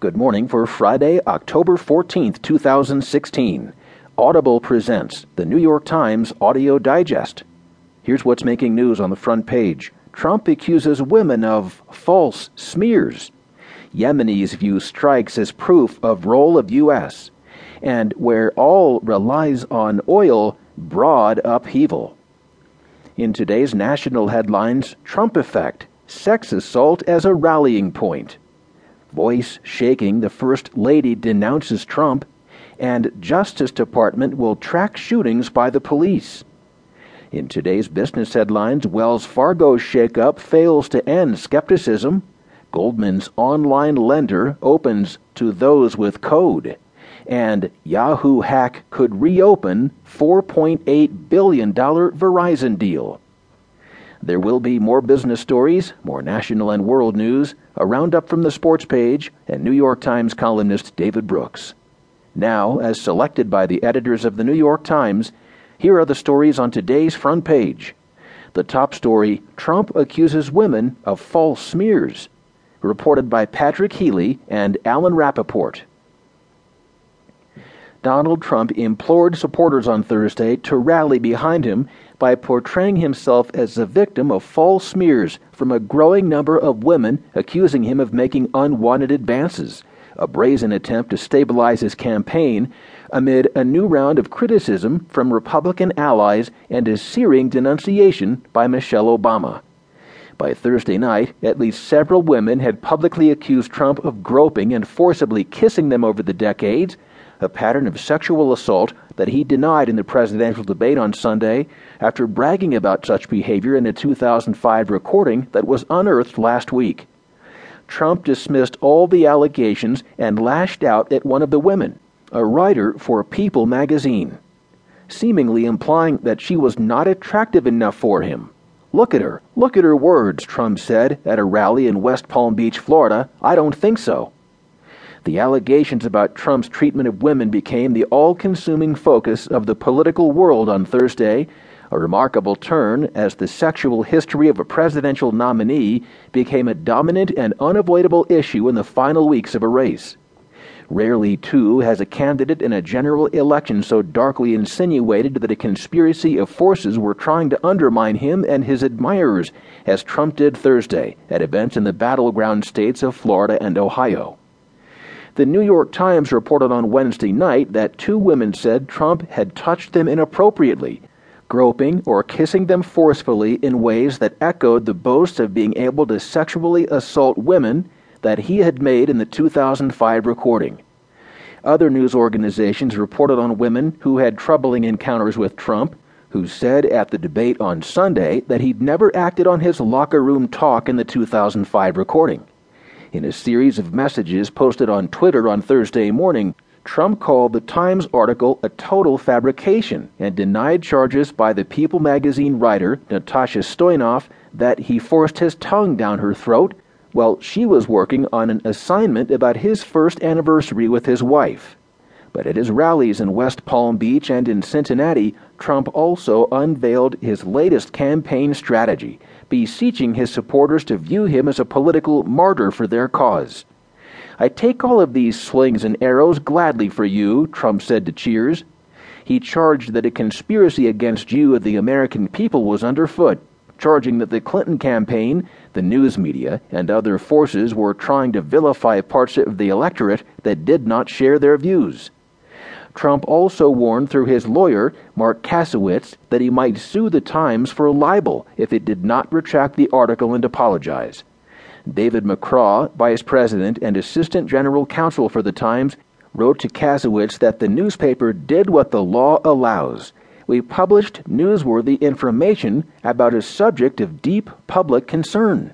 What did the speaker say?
Good morning for Friday, October 14th, 2016. Audible presents the New York Times Audio Digest. Here's what's making news on the front page Trump accuses women of false smears. Yemenis view strikes as proof of role of U.S. And where all relies on oil, broad upheaval. In today's national headlines, Trump effect, sex assault as a rallying point. Voice shaking, the First Lady denounces Trump, and Justice Department will track shootings by the police. In today's business headlines, Wells Fargo shakeup fails to end skepticism. Goldman's online lender opens to those with code. And Yahoo hack could reopen $4.8 billion Verizon deal. There will be more business stories, more national and world news, a roundup from the sports page, and New York Times columnist David Brooks. Now, as selected by the editors of the New York Times, here are the stories on today's front page. The top story Trump accuses women of false smears, reported by Patrick Healy and Alan Rappeport. Donald Trump implored supporters on Thursday to rally behind him by portraying himself as the victim of false smears from a growing number of women accusing him of making unwanted advances, a brazen attempt to stabilize his campaign amid a new round of criticism from Republican allies and a searing denunciation by Michelle Obama. By Thursday night, at least several women had publicly accused Trump of groping and forcibly kissing them over the decades a pattern of sexual assault that he denied in the presidential debate on Sunday after bragging about such behavior in a 2005 recording that was unearthed last week. Trump dismissed all the allegations and lashed out at one of the women, a writer for People magazine, seemingly implying that she was not attractive enough for him. Look at her, look at her words, Trump said at a rally in West Palm Beach, Florida. I don't think so. The allegations about Trump's treatment of women became the all consuming focus of the political world on Thursday, a remarkable turn as the sexual history of a presidential nominee became a dominant and unavoidable issue in the final weeks of a race. Rarely, too, has a candidate in a general election so darkly insinuated that a conspiracy of forces were trying to undermine him and his admirers, as Trump did Thursday at events in the battleground states of Florida and Ohio. The New York Times reported on Wednesday night that two women said Trump had touched them inappropriately, groping or kissing them forcefully in ways that echoed the boasts of being able to sexually assault women that he had made in the 2005 recording. Other news organizations reported on women who had troubling encounters with Trump, who said at the debate on Sunday that he'd never acted on his locker room talk in the 2005 recording. In a series of messages posted on Twitter on Thursday morning, Trump called the Times article a total fabrication and denied charges by the People magazine writer Natasha Stoynoff that he forced his tongue down her throat while she was working on an assignment about his first anniversary with his wife. But at his rallies in West Palm Beach and in Cincinnati, Trump also unveiled his latest campaign strategy, beseeching his supporters to view him as a political martyr for their cause. I take all of these slings and arrows gladly for you, Trump said to Cheers. He charged that a conspiracy against you and the American people was underfoot, charging that the Clinton campaign, the news media, and other forces were trying to vilify parts of the electorate that did not share their views. Trump also warned through his lawyer, Marc Kasowitz, that he might sue the Times for libel if it did not retract the article and apologize. David McCraw, vice president and assistant general counsel for the Times, wrote to Kasowitz that the newspaper did what the law allows. We published newsworthy information about a subject of deep public concern.